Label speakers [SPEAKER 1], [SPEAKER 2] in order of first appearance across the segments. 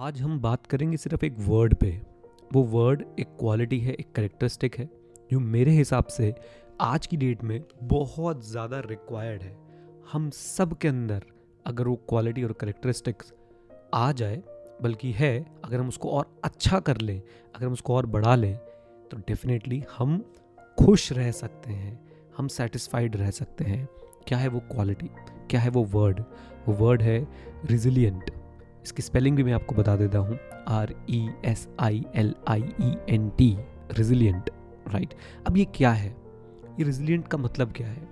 [SPEAKER 1] आज हम बात करेंगे सिर्फ़ एक वर्ड पे। वो वर्ड एक क्वालिटी है, एक करेक्टरिस्टिक है, जो मेरे हिसाब से आज की डेट में बहुत ज़्यादा रिक्वायर्ड है। हम सब के अंदर अगर वो क्वालिटी और करेक्टरिस्टिक्स आ जाए, बल्कि है, अगर हम उसको और अच्छा कर लें, अगर हम उसको और बढ़ा लें तो डेफिनेटली हम खुश रह सकते हैं, हम सेटिस्फाइड रह सकते हैं। क्या है वो क्वालिटी क्या है वो वर्ड वो वर्ड है रिजिलियंट इसकी स्पेलिंग भी मैं आपको बता देता हूँ। R E S I L I E N T resilient right अब ये क्या है? ये रेजिलियंट का मतलब क्या है?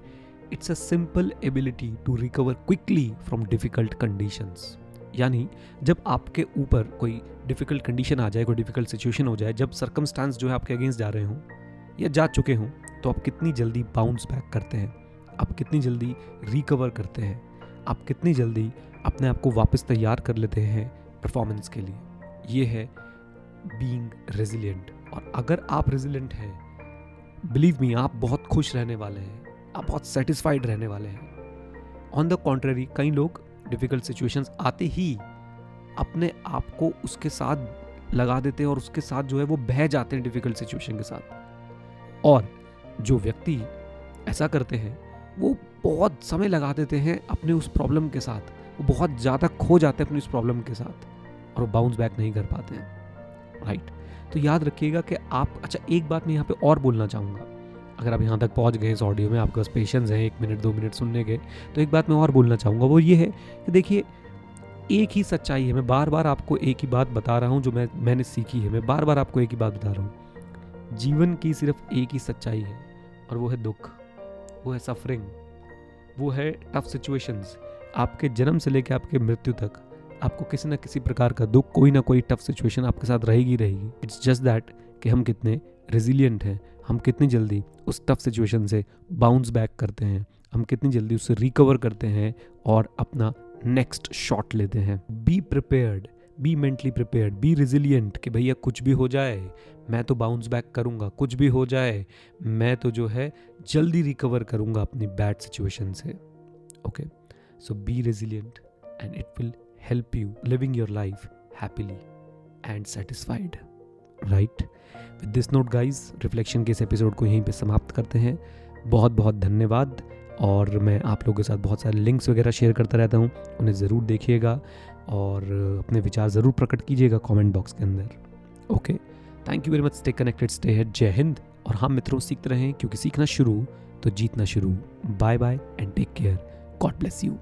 [SPEAKER 1] It's a simple ability to recover quickly from difficult conditions यानी जब आपके ऊपर कोई डिफ़िकल्ट कंडीशन आ जाए, कोई डिफ़िकल्ट सिचुएशन हो जाए, जब सर्कमस्टांस जो है आपके अगेंस्ट जा रहे हों या जा चुके हों तो आप कितनी जल्दी बाउंस बैक करते हैं? आप कितनी जल्दी रिकवर करते हैं? आप कितनी जल्दी अपने आप को वापस तैयार कर लेते हैं परफॉर्मेंस के लिए। ये है बीइंग रेजिलियंट और अगर आप रेजिलियंट हैं बिलीव मी आप बहुत खुश रहने वाले हैं, आप बहुत सेटिस्फाइड रहने वाले हैं। ऑन द कॉन्ट्रेरी कई लोग डिफ़िकल्ट सिचुएशंस आते ही अपने आप को उसके साथ लगा देते हैं और उसके साथ जो है वो बह जाते हैं डिफ़िकल्ट सिचुएशन के साथ। और जो व्यक्ति ऐसा करते हैं, वो बहुत समय लगा देते हैं अपने उस प्रॉब्लम के साथ। वो बहुत ज़्यादा खो जाते हैं अपनी उस प्रॉब्लम के साथ और वो बाउंस बैक नहीं कर पाते हैं। राइट तो याद रखिएगा कि आप अच्छा एक बात मैं यहाँ पे और बोलना चाहूँगा। अगर आप यहाँ तक पहुँच गए इस ऑडियो में, आपके पास पेशेंस हैं, एक मिनट दो मिनट सुनने के तो एक बात मैं और बोलना चाहूँगा। वो ये है कि देखिए, एक ही सच्चाई है। मैं बार बार आपको एक ही बात बता रहा हूँ जो मैं, मैंने सीखी है। मैं बार बार आपको एक ही बात बता रहा हूँ। जीवन की सिर्फ़ एक ही सच्चाई है और वो है दुख, वो है सफरिंग वो है टफ सिचुएशंस आपके जन्म से लेकर आपके मृत्यु तक आपको किसी ना किसी प्रकार का दुख, कोई ना कोई टफ सिचुएशन आपके साथ रहेगी रहेगी। इट्स जस्ट दैट कि हम कितने रेजिलियंट हैं, हम कितनी जल्दी उस टफ सिचुएशन से बाउंस बैक करते हैं, हम कितनी जल्दी उससे रिकवर करते हैं और अपना नेक्स्ट शॉट लेते हैं। Be prepared be mentally prepared be resilient कि भैया कुछ भी हो जाए, मैं तो बाउंस बैक करूँगा, कुछ भी हो जाए, मैं तो जो है जल्दी रिकवर करूँगा अपनी बैड सिचुएशन से। Okay okay? So be resilient and it will help you living your life happily and satisfied. Right with this note guys reflection के इस एपिसोड को यहीं पे समाप्त करते हैं। बहुत बहुत धन्यवाद और मैं आप लोगों के साथ बहुत सारे लिंक्स वगैरह शेयर करता रहता हूँ। उन्हें ज़रूर देखिएगा और अपने विचार ज़रूर प्रकट कीजिएगा कमेंट बॉक्स के अंदर। Okay thank you very much stay connected stay head Jai Hind और हम मित्रों, सीखते रहें क्योंकि सीखना शुरू तो जीतना शुरू। Bye bye and take care God bless you